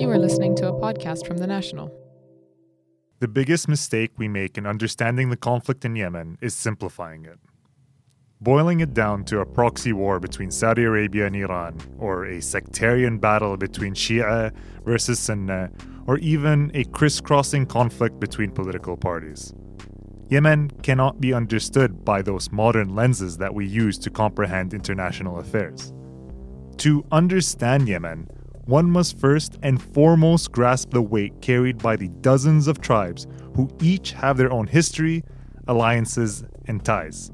You are listening to a podcast from The National. The biggest mistake we make in understanding the conflict in Yemen is simplifying it. Boiling it down to a proxy war between Saudi Arabia and Iran, or a sectarian battle between Shia versus Sunnah, or even a crisscrossing conflict between political parties. Yemen cannot be understood by those modern lenses that we use to comprehend international affairs. To understand Yemen, one must first and foremost grasp the weight carried by the dozens of tribes who each have their own history, alliances, and ties.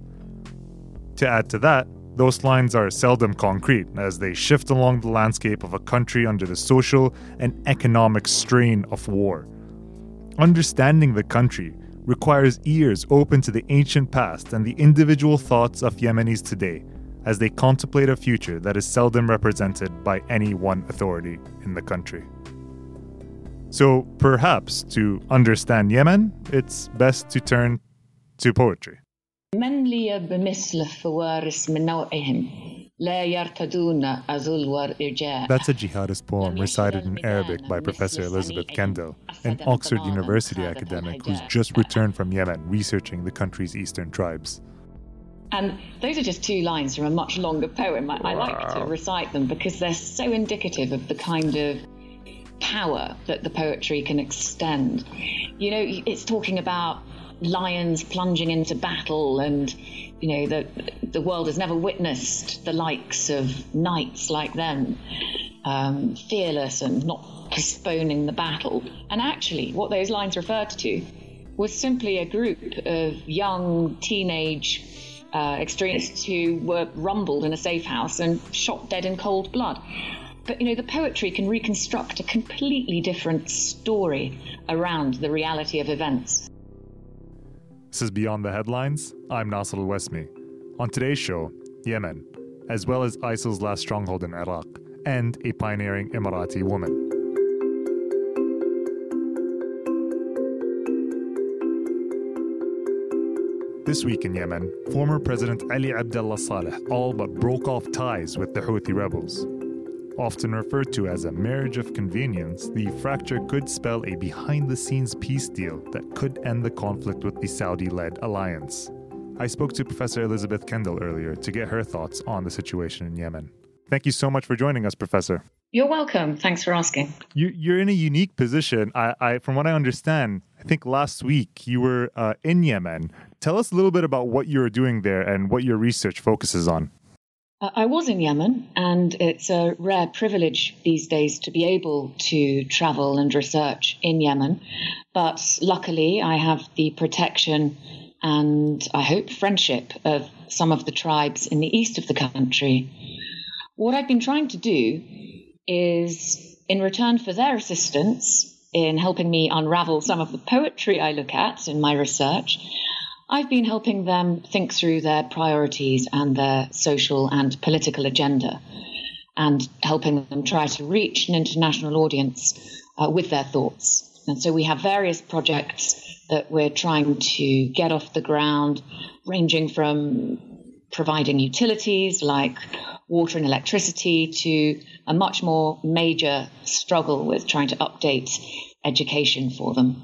To add to that, those lines are seldom concrete as they shift along the landscape of a country under the social and economic strain of war. Understanding the country requires ears open to the ancient past and the individual thoughts of Yemenis today as they contemplate a future that is seldom represented by any one authority in the country. So perhaps to understand Yemen, it's best to turn to poetry. That's a jihadist poem recited in Arabic by Professor Elisabeth Kendall, an Oxford University academic who's just returned from Yemen researching the country's eastern tribes. And those are just two lines from a much longer poem. I, I like to recite them because they're so indicative of the kind of power that the poetry can extend. You know, it's talking about lions plunging into battle and you know the the world has never witnessed the likes of knights like them um, fearless and not postponing the battle and actually what those lines referred to was simply a group of young teenage uh, extremists who were rumbled in a safe house and shot dead in cold blood but you know the poetry can reconstruct a completely different story around the reality of events This is Beyond the Headlines. I'm Naser Alwasmi. On today's show, Yemen, as well as ISIL's last stronghold in Iraq, and a pioneering Emirati woman. This week in Yemen, former President Ali Abdullah Saleh all but broke off ties with the Houthi rebels. Often referred to as a marriage of convenience, the fracture could spell a behind the scenes peace deal that could end the conflict with the Saudi led alliance. I spoke to Professor Elisabeth Kendall earlier to get her thoughts on the situation in Yemen. Thank you so much for joining us, Professor. you're welcome thanks for asking You, you're in a unique position. I, I, from what I understand, I think last week you were uh, in Yemen. Tell us a little bit about what you're doing there and what your research focuses on. Uh, I was in Yemen, and it's a rare privilege these days to be able to travel and research in Yemen. But luckily, I have the protection and I hope friendship of some of the tribes in the east of the country. What I've been trying to do is, in return for their assistance in helping me unravel some of the poetry I look at in my research, I've been helping them think through their priorities and their social and political agenda and helping them try to reach an international audience uh, with their thoughts. And so we have various projects that we're trying to get off the ground, ranging from providing utilities like water and electricity to a much more major struggle with trying to update education for them.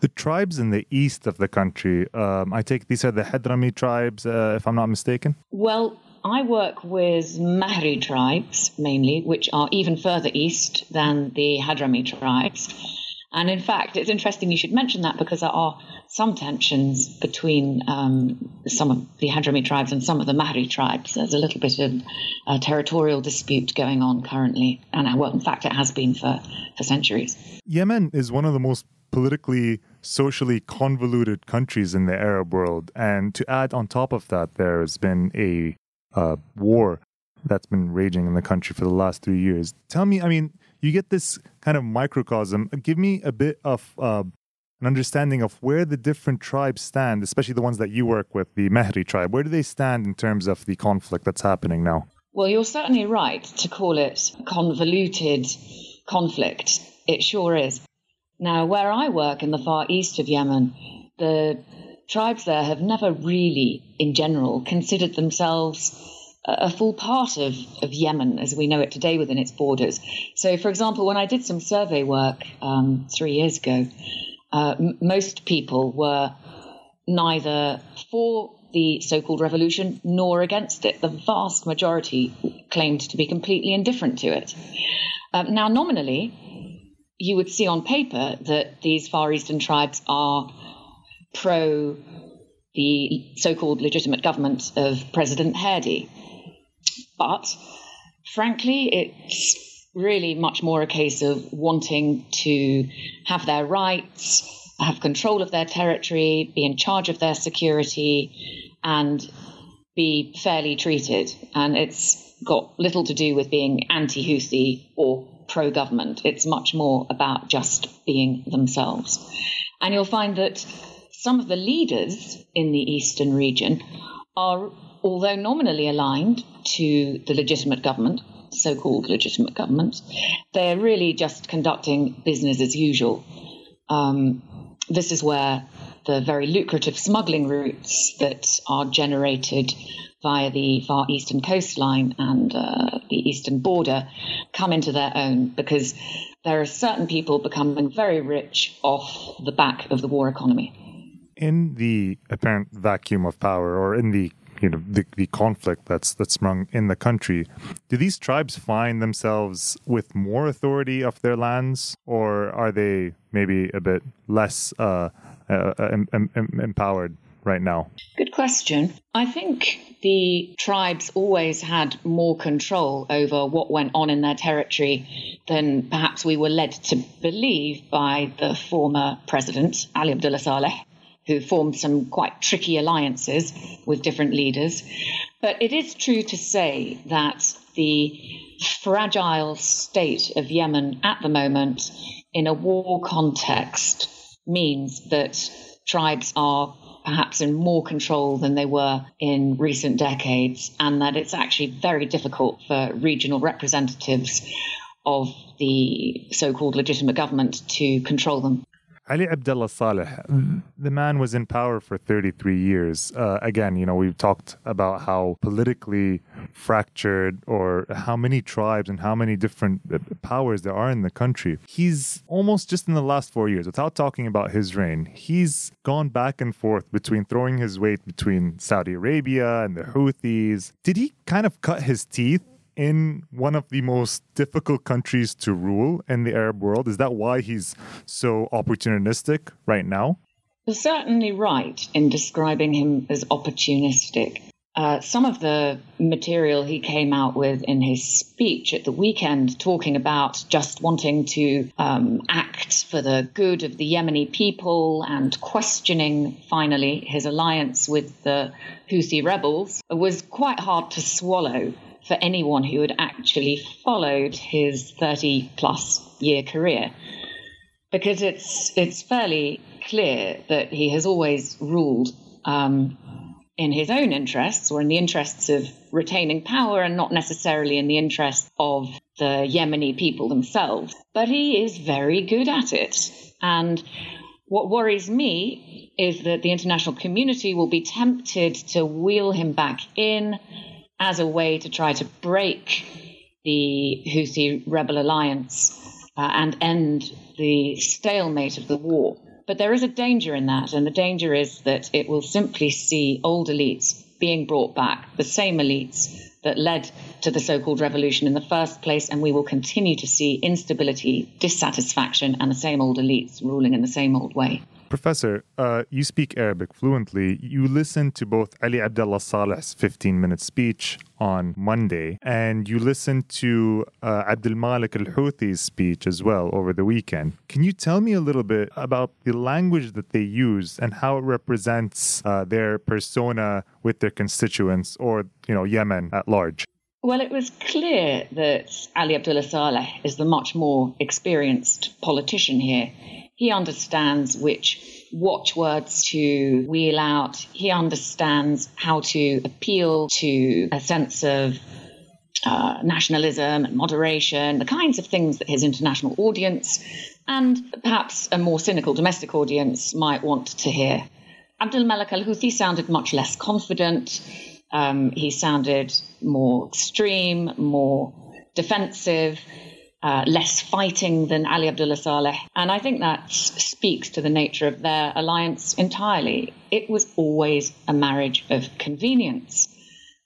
The tribes in the east of the country, um, I take these are the Hadrami tribes, uh, if I'm not mistaken. Well, I work with Mahri tribes mainly, which are even further east than the Hadrami tribes. And in fact, it's interesting you should mention that because there are some tensions between um, some of the Hadrami tribes and some of the Mahri tribes. There's a little bit of a territorial dispute going on currently. And well, in fact, it has been for, for centuries. Yemen is one of the most politically, socially convoluted countries in the Arab world. And to add on top of that, there's been a uh, war that's been raging in the country for the last three years. Tell me, I mean, you get this kind of microcosm. Give me a bit of uh, an understanding of where the different tribes stand, especially the ones that you work with, the Mehri tribe. Where do they stand in terms of the conflict that's happening now? Well, you're certainly right to call it convoluted conflict. It sure is. Now, where I work in the far east of Yemen, the tribes there have never really, in general, considered themselves a full part of, of Yemen as we know it today within its borders. So, for example, when I did some survey work um, three years ago, uh, m- most people were neither for the so called revolution nor against it. The vast majority claimed to be completely indifferent to it. Um, now, nominally, you would see on paper that these Far Eastern tribes are pro the so called legitimate government of President Hadi. But frankly, it's really much more a case of wanting to have their rights, have control of their territory, be in charge of their security, and be fairly treated. And it's got little to do with being anti Houthi or pro government. It's much more about just being themselves. And you'll find that some of the leaders in the eastern region are, although nominally aligned to the legitimate government, so called legitimate government, they're really just conducting business as usual. Um, this is where the very lucrative smuggling routes that are generated via the far eastern coastline and uh, the eastern border come into their own because there are certain people becoming very rich off the back of the war economy. In the apparent vacuum of power, or in the you know the, the conflict that's that's sprung in the country, do these tribes find themselves with more authority of their lands, or are they maybe a bit less uh, uh, em- em- empowered right now? Good question. I think the tribes always had more control over what went on in their territory than perhaps we were led to believe by the former president, Ali Abdullah Saleh, who formed some quite tricky alliances with different leaders. But it is true to say that the fragile state of Yemen at the moment in a war context means that tribes are perhaps in more control than they were in recent decades, and that it's actually very difficult for regional representatives of the so called legitimate government to control them. Ali Abdullah Saleh, the man was in power for 33 years. Uh, again, you know, we've talked about how politically fractured or how many tribes and how many different uh, powers there are in the country. He's almost just in the last four years, without talking about his reign, he's gone back and forth between throwing his weight between Saudi Arabia and the Houthis. Did he kind of cut his teeth in one of the most difficult countries to rule in the Arab world? Is that why he's so opportunistic right now? You're certainly right in describing him as opportunistic. Uh, some of the material he came out with in his speech at the weekend, talking about just wanting to um, act for the good of the Yemeni people and questioning finally his alliance with the Houthi rebels, was quite hard to swallow for anyone who had actually followed his 30 plus year career. Because it's, it's fairly clear that he has always ruled um, in his own interests or in the interests of retaining power and not necessarily in the interests of the Yemeni people themselves. But he is very good at it. And what worries me is that the international community will be tempted to wheel him back in as a way to try to break the Houthi rebel alliance uh, and end the stalemate of the war. But there is a danger in that, and the danger is that it will simply see old elites being brought back, the same elites that led to the so called revolution in the first place, and we will continue to see instability, dissatisfaction, and the same old elites ruling in the same old way. Professor, uh, you speak Arabic fluently. You listened to both Ali Abdullah Saleh's 15 minute speech on Monday, and you listened to uh, Abdul Malik al Houthi's speech as well over the weekend. Can you tell me a little bit about the language that they use and how it represents uh, their persona with their constituents or, you know, Yemen at large? Well, it was clear that Ali Abdullah Saleh is the much more experienced politician here he understands which watchwords to wheel out. He understands how to appeal to a sense of uh, nationalism and moderation, the kinds of things that his international audience and perhaps a more cynical domestic audience might want to hear. Abdul Malik al Houthi sounded much less confident. Um, he sounded more extreme, more defensive, uh, less fighting than Ali Abdullah Saleh. And I think that speaks to the nature of their alliance entirely. It was always a marriage of convenience.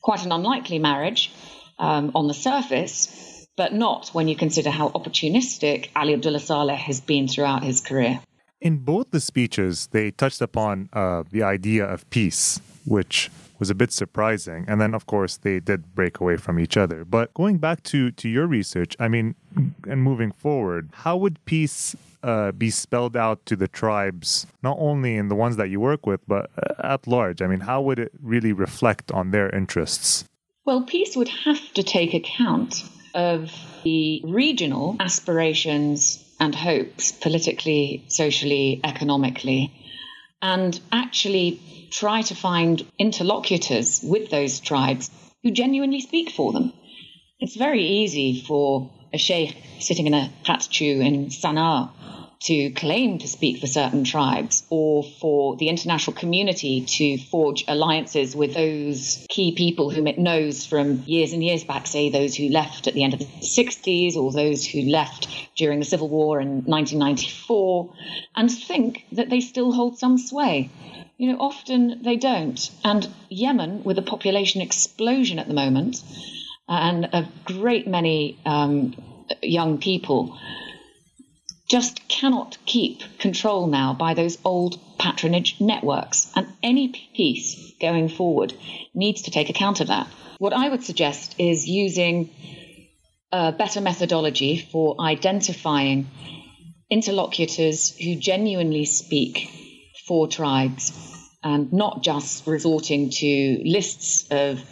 Quite an unlikely marriage um, on the surface, but not when you consider how opportunistic Ali Abdullah Saleh has been throughout his career. In both the speeches, they touched upon uh, the idea of peace, which was a bit surprising. And then, of course, they did break away from each other. But going back to, to your research, I mean, and moving forward, how would peace uh, be spelled out to the tribes, not only in the ones that you work with, but uh, at large? I mean, how would it really reflect on their interests? Well, peace would have to take account of the regional aspirations and hopes, politically, socially, economically, and actually try to find interlocutors with those tribes who genuinely speak for them. It's very easy for a sheikh sitting in a patchu in Sana'a to claim to speak for certain tribes or for the international community to forge alliances with those key people whom it knows from years and years back, say those who left at the end of the 60s or those who left during the Civil War in 1994, and think that they still hold some sway. You know, often they don't. And Yemen, with a population explosion at the moment and a great many um, young people, just cannot keep control now by those old patronage networks. And any peace going forward needs to take account of that. What I would suggest is using a better methodology for identifying interlocutors who genuinely speak for tribes and not just resorting to lists of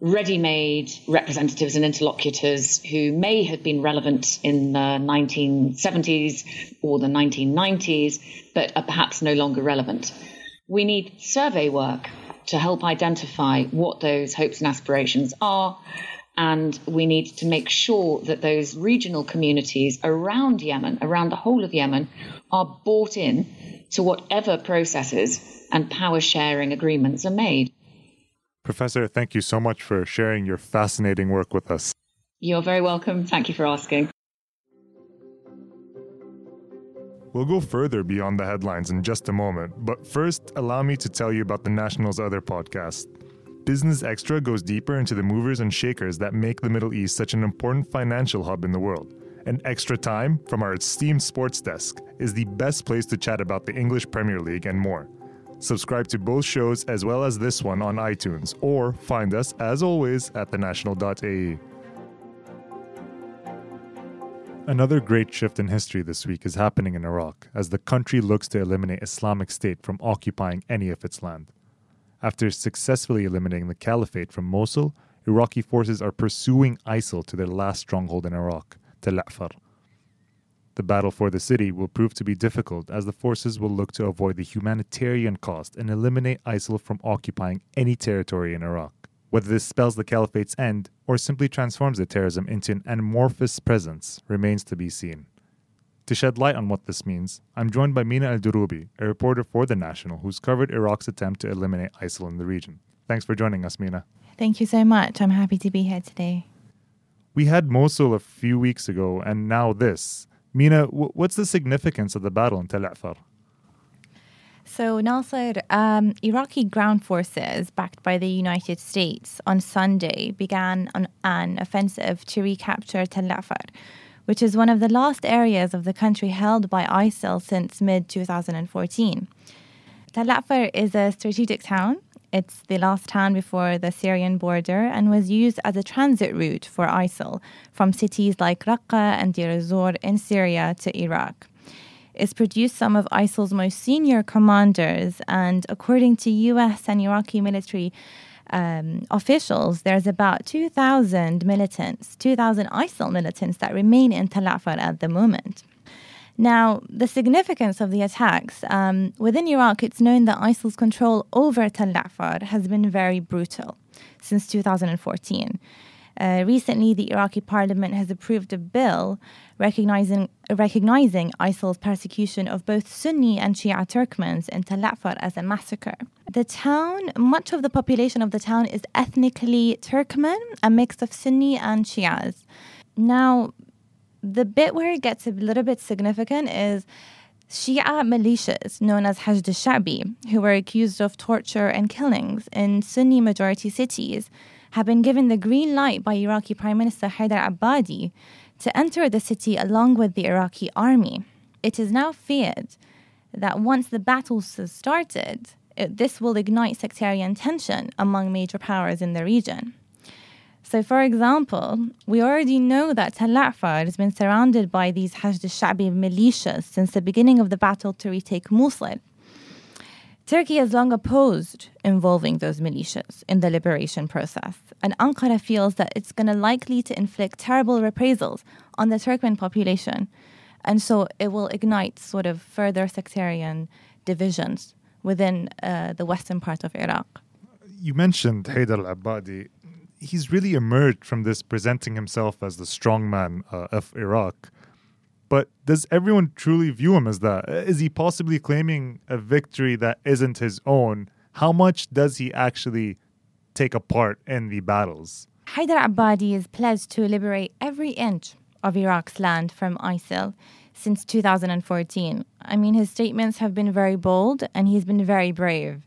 ready made representatives and interlocutors who may have been relevant in the 1970s or the 1990s, but are perhaps no longer relevant. We need survey work to help identify what those hopes and aspirations are. And we need to make sure that those regional communities around Yemen, around the whole of Yemen, are bought in to whatever processes and power sharing agreements are made. Professor, thank you so much for sharing your fascinating work with us. You're very welcome. Thank you for asking. We'll go further beyond the headlines in just a moment, but first, allow me to tell you about the National's other podcast. Business Extra goes deeper into the movers and shakers that make the Middle East such an important financial hub in the world. And Extra Time from our esteemed sports desk is the best place to chat about the English Premier League and more. Subscribe to both shows as well as this one on iTunes, or find us, as always, at thenational.ae. Another great shift in history this week is happening in Iraq as the country looks to eliminate Islamic State from occupying any of its land. After successfully eliminating the Caliphate from Mosul, Iraqi forces are pursuing ISIL to their last stronghold in Iraq, Tel Afar. The battle for the city will prove to be difficult as the forces will look to avoid the humanitarian cost and eliminate ISIL from occupying any territory in Iraq. Whether this spells the caliphate's end or simply transforms the terrorism into an amorphous presence remains to be seen. To shed light on what this means, I'm joined by Mina Al Droubi, a reporter for The National who's covered Iraq's attempt to eliminate ISIL in the region. Thanks for joining us, Mina. Thank you so much. I'm happy to be here today. We had Mosul a few weeks ago, and now this. Mina, what's the significance of the battle in Tel Afar? So, Naser, um, Iraqi ground forces, backed by the United States, on Sunday began an, an offensive to recapture Tel Afar, which is one of the last areas of the country held by ISIL since mid 2014. Tel Afar is a strategic town it's the last town before the Syrian border and was used as a transit route for ISIL from cities like Raqqa and Deir ez-Zor in Syria to Iraq. It's produced some of ISIL's most senior commanders, and according to US and Iraqi military um, officials, there's about 2,000 militants, 2,000 ISIL militants that remain in Tel Afar at the moment. Now, the significance of the attacks um, within Iraq, it's known that ISIL's control over Tel Afar has been very brutal since 2014. Uh, recently, the Iraqi parliament has approved a bill recognizing recognizing ISIL's persecution of both Sunni and Shia Turkmens in Tal Afar as a massacre. The town, much of the population of the town is ethnically Turkmen, a mix of Sunni and Shias. Now, the bit where it gets a little bit significant is Shia militias known as Hashd al-Sha'bi, who were accused of torture and killings in Sunni majority cities, have been given the green light by Iraqi Prime Minister Haidar Abadi to enter the city along with the Iraqi army. It is now feared that once the battles have started, it, this will ignite sectarian tension among major powers in the region. So, for example, we already know that Tal Afar has been surrounded by these Hashd al-Sha'bi militias since the beginning of the battle to retake Mosul. Turkey has long opposed involving those militias in the liberation process, and Ankara feels that it's going to likely to inflict terrible reprisals on the Turkmen population, and so it will ignite sort of further sectarian divisions within uh, the western part of Iraq. You mentioned Haidar al-Abadi he's really emerged from this presenting himself as the strongman uh, of Iraq. But does everyone truly view him as that? Is he possibly claiming a victory that isn't his own? How much does he actually take a part in the battles? Haidar Abadi is pledged to liberate every inch of Iraq's land from ISIL since 2014. I mean, his statements have been very bold and he's been very brave.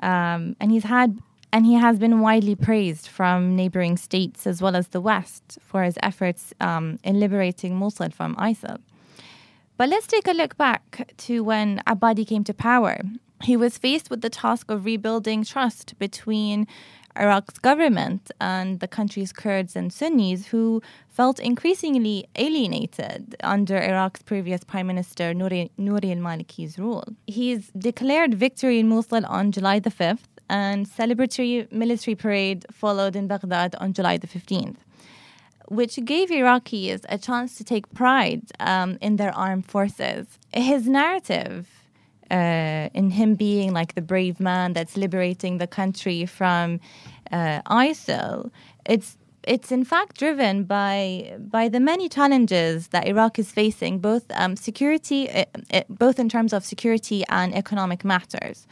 Um, and he's had and he has been widely praised from neighboring states as well as the West for his efforts um, in liberating Mosul from ISIL. But let's take a look back to when Abadi came to power. He was faced with the task of rebuilding trust between Iraq's government and the country's Kurds and Sunnis, who felt increasingly alienated under Iraq's previous Prime Minister Nouri, al Maliki's rule. He's declared victory in Mosul on July the 5th, and celebratory military parade followed in Baghdad on July the 15th, which gave Iraqis a chance to take pride um, in their armed forces. His narrative uh, in him being like the brave man that's liberating the country from uh, ISIL, it's it's in fact driven by by the many challenges that Iraq is facing, both um, security, uh, uh both in terms of security and economic matters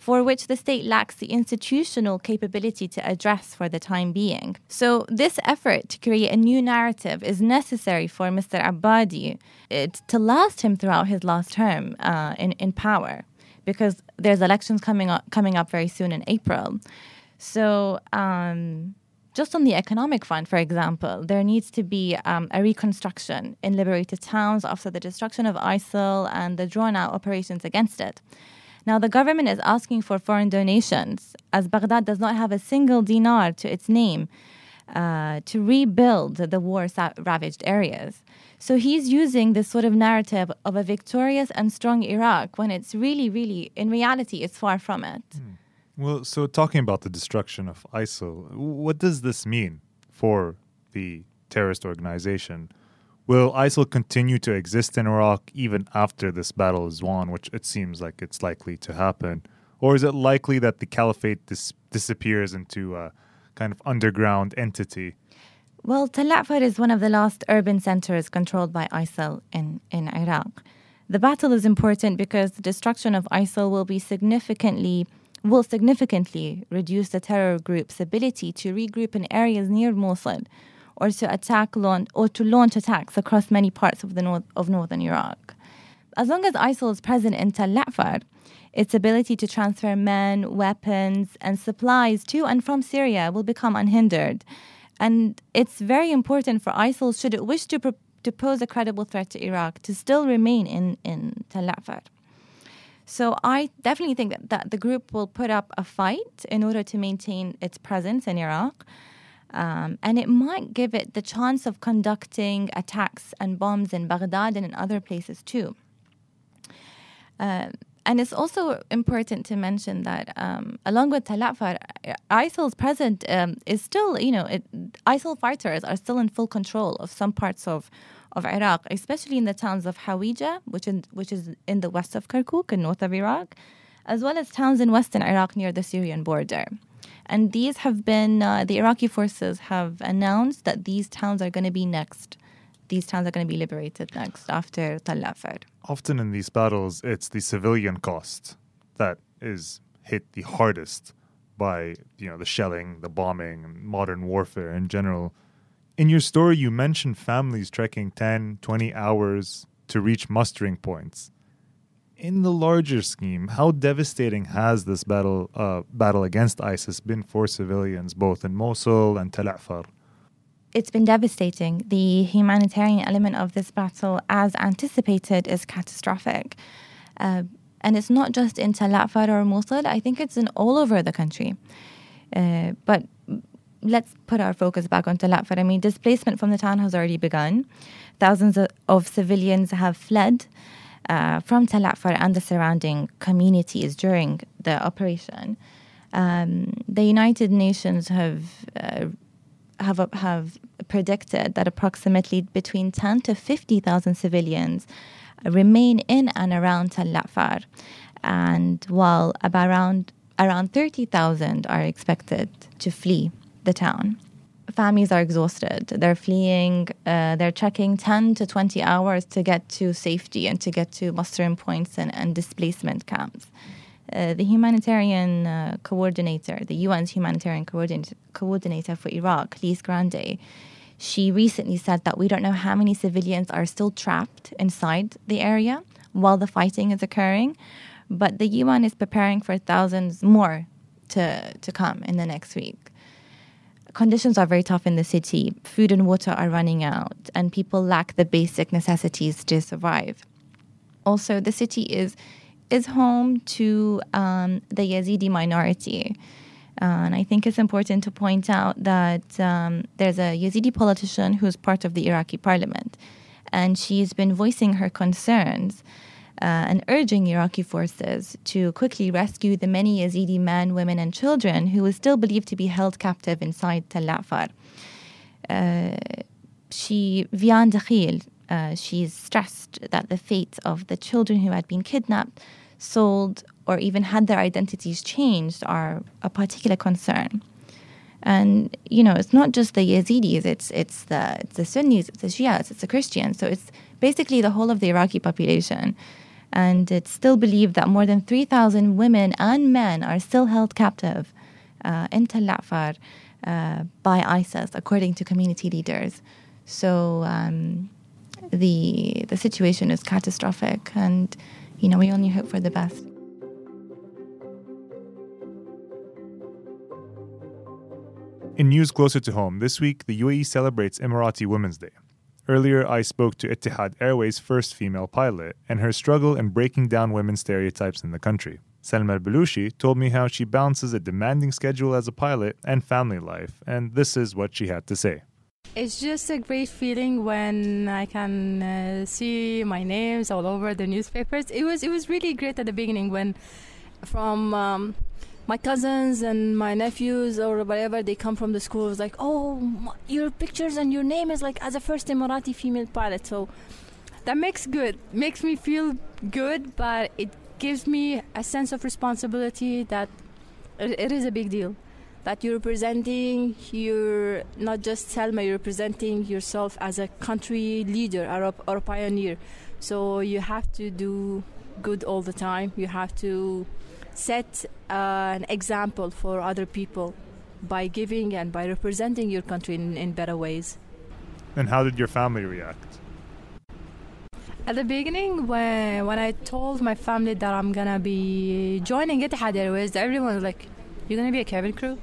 for which the state lacks the institutional capability to address for the time being. So, this effort to create a new narrative is necessary for Mr. Abadi it, to last him throughout his last term uh, in, in power, because there's elections coming up, coming up very soon in April. So, um, just on the economic front, for example, there needs to be um, a reconstruction in liberated towns after the destruction of ISIL and the drawn out operations against it. Now, the government is asking for foreign donations, as Baghdad does not have a single dinar to its name uh, to rebuild the war ravaged areas. So he's using this sort of narrative of a victorious and strong Iraq when it's really, really, in reality, it's far from it. Hmm. Well, so talking about the destruction of ISIL, what does this mean for the terrorist organization? Will ISIL continue to exist in Iraq even after this battle is won, which it seems like it's likely to happen? Or is it likely that the caliphate dis- disappears into a kind of underground entity? Well, Tal Afar is one of the last urban centers controlled by ISIL in, in Iraq. The battle is important because the destruction of ISIL will be significantly will significantly reduce the terror group's ability to regroup in areas near Mosul or to attack launch or to launch attacks across many parts of the north of northern Iraq. As long as ISIL is present in Tal Afar, its ability to transfer men, weapons, and supplies to and from Syria will become unhindered. And it's very important for ISIL, should it wish to, pro- to pose a credible threat to Iraq, to still remain in, in Tal Afar. So I definitely think that, that the group will put up a fight in order to maintain its presence in Iraq. Um, and it might give it the chance of conducting attacks and bombs in Baghdad and in other places too. Uh, and it's also important to mention that um, along with Tal Afar, ISIL's present um, is still, you know, it, ISIL fighters are still in full control of some parts of, of Iraq, especially in the towns of Hawija, which, in, which is in the west of Kirkuk and north of Iraq, as well as towns in western Iraq near the Syrian border. And these have been, uh, the Iraqi forces have announced that these towns are going to be next. These towns are going to be liberated next after Tal Afar. Often in these battles, it's the civilian cost that is hit the hardest by you know the shelling, the bombing, modern warfare in general. In your story, you mentioned families trekking 10, 20 hours to reach mustering points. In the larger scheme, how devastating has this battle uh, battle against ISIS been for civilians, both in Mosul and Tel Afar? It's been devastating. The humanitarian element of this battle, as anticipated, is catastrophic. Uh, and it's not just in Tel Afar or Mosul, I think it's in all over the country. Uh, but let's put our focus back on Tel Afar. I mean, displacement from the town has already begun. Thousands of civilians have fled uh, from Tel Afar and the surrounding communities during the operation. Um, the United Nations have uh, have have predicted that approximately between 10 to 50,000 civilians remain in and around Tel Afar, and while around around 30,000 are expected to flee the town. Families are exhausted. They're fleeing, uh, they're checking 10 to 20 hours to get to safety and to get to mustering points and, and displacement camps. Uh, the humanitarian uh, coordinator, the UN's humanitarian coordinator, coordinator for Iraq, Lise Grande, she recently said that we don't know how many civilians are still trapped inside the area while the fighting is occurring, but the UN is preparing for thousands more to, to come in the next week. Conditions are very tough in the city. Food and water are running out, and people lack the basic necessities to survive. Also, the city is is home to um, the Yazidi minority. Uh, and I think it's important to point out that um, there's a Yazidi politician who's part of the Iraqi parliament, and she's been voicing her concerns and urging Iraqi forces to quickly rescue the many Yazidi men, women, and children who is still believed to be held captive inside Tel Afar. Uh, she, Vian Dakhil, uh, she's stressed that the fate of the children who had been kidnapped, sold, or even had their identities changed are a particular concern. And you know, it's not just the Yazidis; it's it's the it's the Sunnis, it's the Shias, it's the Christians. So it's basically the whole of the Iraqi population. And it's still believed that more than 3,000 women and men are still held captive uh, in Tel Afar uh, by ISIS, according to community leaders. So um, the the situation is catastrophic, and you know we only hope for the best. In news closer to home, this week the UAE celebrates Emirati Women's Day. Earlier, I spoke to Etihad Airways' first female pilot and her struggle in breaking down women's stereotypes in the country. Salma Baloushi told me how she balances a demanding schedule as a pilot and family life, and this is what she had to say. It's just a great feeling when I can uh, see my names all over the newspapers. It was it was really great at the beginning when from um, my cousins and my nephews or whatever they come from the school was like oh your pictures and your name is like as a first emirati female pilot. So that makes good makes me feel good but it gives me a sense of responsibility that it is a big deal. That you're representing you're not just Salma you're representing yourself as a country leader or, or a pioneer. So you have to do good all the time. You have to set uh, an example for other people by giving and by representing your country in, in better ways. And how did your family react? At the beginning, when when I told my family that I'm gonna be joining Etihad Airways, everyone was like, "You're gonna be a cabin crew."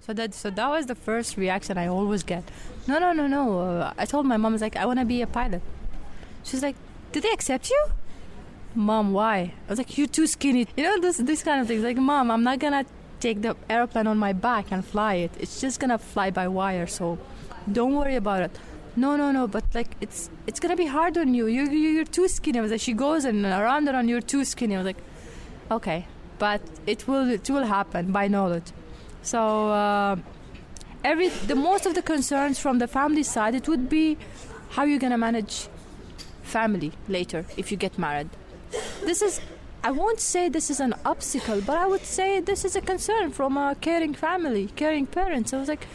So that so that was the first reaction I always get. No, no, no, no. Uh, I told my mom, "I was like, I wanna be a pilot." She's like, "Did they accept you?" Mom, why? I was like, You're too skinny. You know, this this kind of things. Like, Mom, I'm not gonna take the airplane on my back and fly it. It's just gonna fly by wire, so don't worry about it. No, no, no, but like it's it's gonna be hard on you. You, you you're too skinny. I was like, she goes and around and around. You're too skinny. I was like, okay, but it will it will happen by knowledge. So uh, every the most of the concerns from the family side, it would be how you're gonna manage family later if you get married this is I won't say this is an obstacle, but I would say this is a concern from a caring family, caring parents. I was like,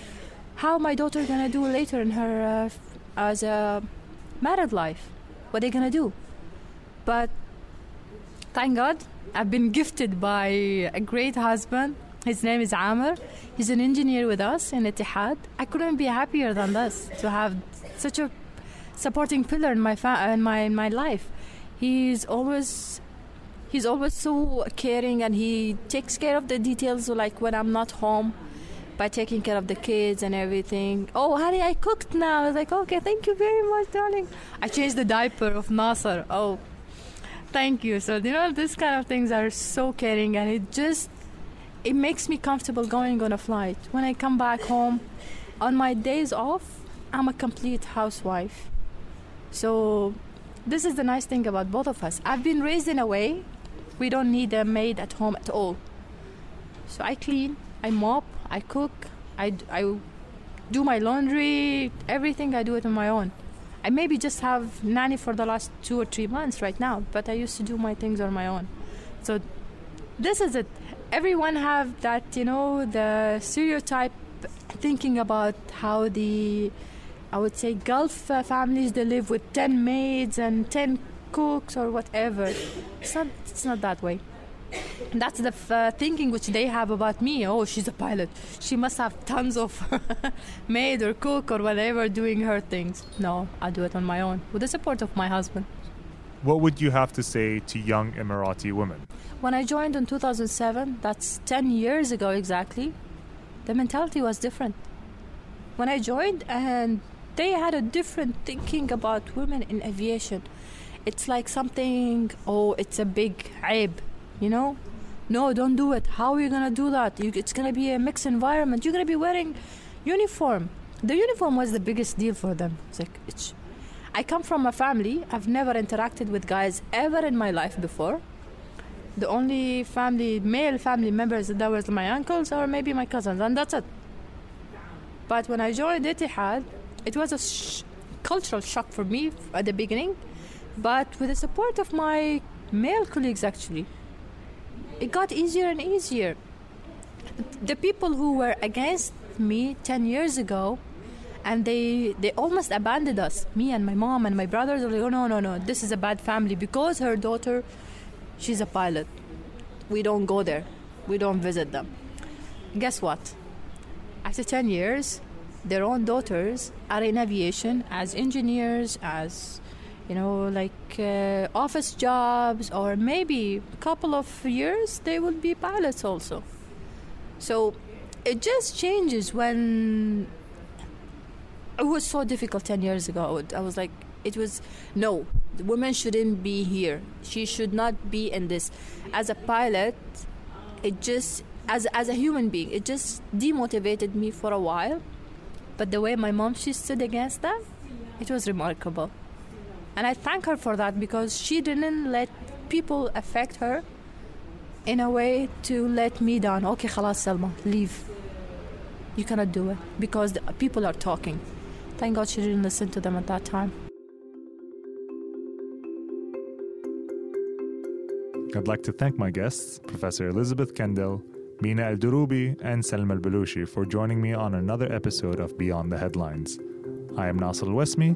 how my daughter gonna do later in her uh, as a married life? What are they gonna do? But thank God, I've been gifted by a great husband. His name is Amr. He's an engineer with us in Etihad. I couldn't be happier than this to have such a supporting pillar in my fa- in my in my life. He's always he's always so caring and he takes care of the details like when I'm not home by taking care of the kids and everything. Oh, honey, I cooked now. I was like, okay, thank you very much, darling. I changed the diaper of Nasser. Oh, thank you. So, you know, these kind of things are so caring and it just, it makes me comfortable going on a flight. When I come back home, on my days off, I'm a complete housewife. So, this is the nice thing about both of us. I've been raised in a way we don't need a maid at home at all. So I clean, I mop, I cook, I, I do my laundry, everything I do it on my own. I maybe just have nanny for the last two or three months right now, but I used to do my things on my own. So this is it. Everyone have that, you know, the stereotype thinking about how the, I would say, Gulf uh, families they live with ten maids and ten cooks or whatever. It's not. It's not that way. That's the f- uh, thinking which they have about me. Oh, she's a pilot. She must have tons of maid or cook or whatever doing her things. No, I do it on my own with the support of my husband. What would you have to say to young Emirati women? When I joined in 2007, that's 10 years ago exactly, the mentality was different. When I joined, and they had a different thinking about women in aviation. It's like something, oh, it's a big aib, you know? No, don't do it. How are you gonna do that? You, it's gonna be a mixed environment. You're gonna be wearing uniform. The uniform was the biggest deal for them. It's like, it's, I come from a family, I've never interacted with guys ever in my life before. The only family, male family members that was my uncles or maybe my cousins, and that's it. But when I joined Etihad, it was a sh- cultural shock for me at the beginning, but with the support of my male colleagues, actually, it got easier and easier. The people who were against me 10 years ago, and they they almost abandoned us, me and my mom and my brothers, were like, oh, no, no, no, this is a bad family because her daughter, she's a pilot. We don't go there, we don't visit them. Guess what? After 10 years, their own daughters are in aviation as engineers, as you know, like uh, office jobs, or maybe a couple of years they will be pilots also. So it just changes when it was so difficult 10 years ago. I was like, it was no, the woman shouldn't be here. She should not be in this. As a pilot, it just, as, as a human being, it just demotivated me for a while. But the way my mom she stood against that, it was remarkable. And I thank her for that because she didn't let people affect her in a way to let me down. Okay, khalas, Salma, leave. You cannot do it because people are talking. Thank God she didn't listen to them at that time. I'd like to thank my guests, Professor Elisabeth Kendall, Mina Al Droubi, and Salma Al Baloushi, for joining me on another episode of Beyond the Headlines. I am Naser Wasmi.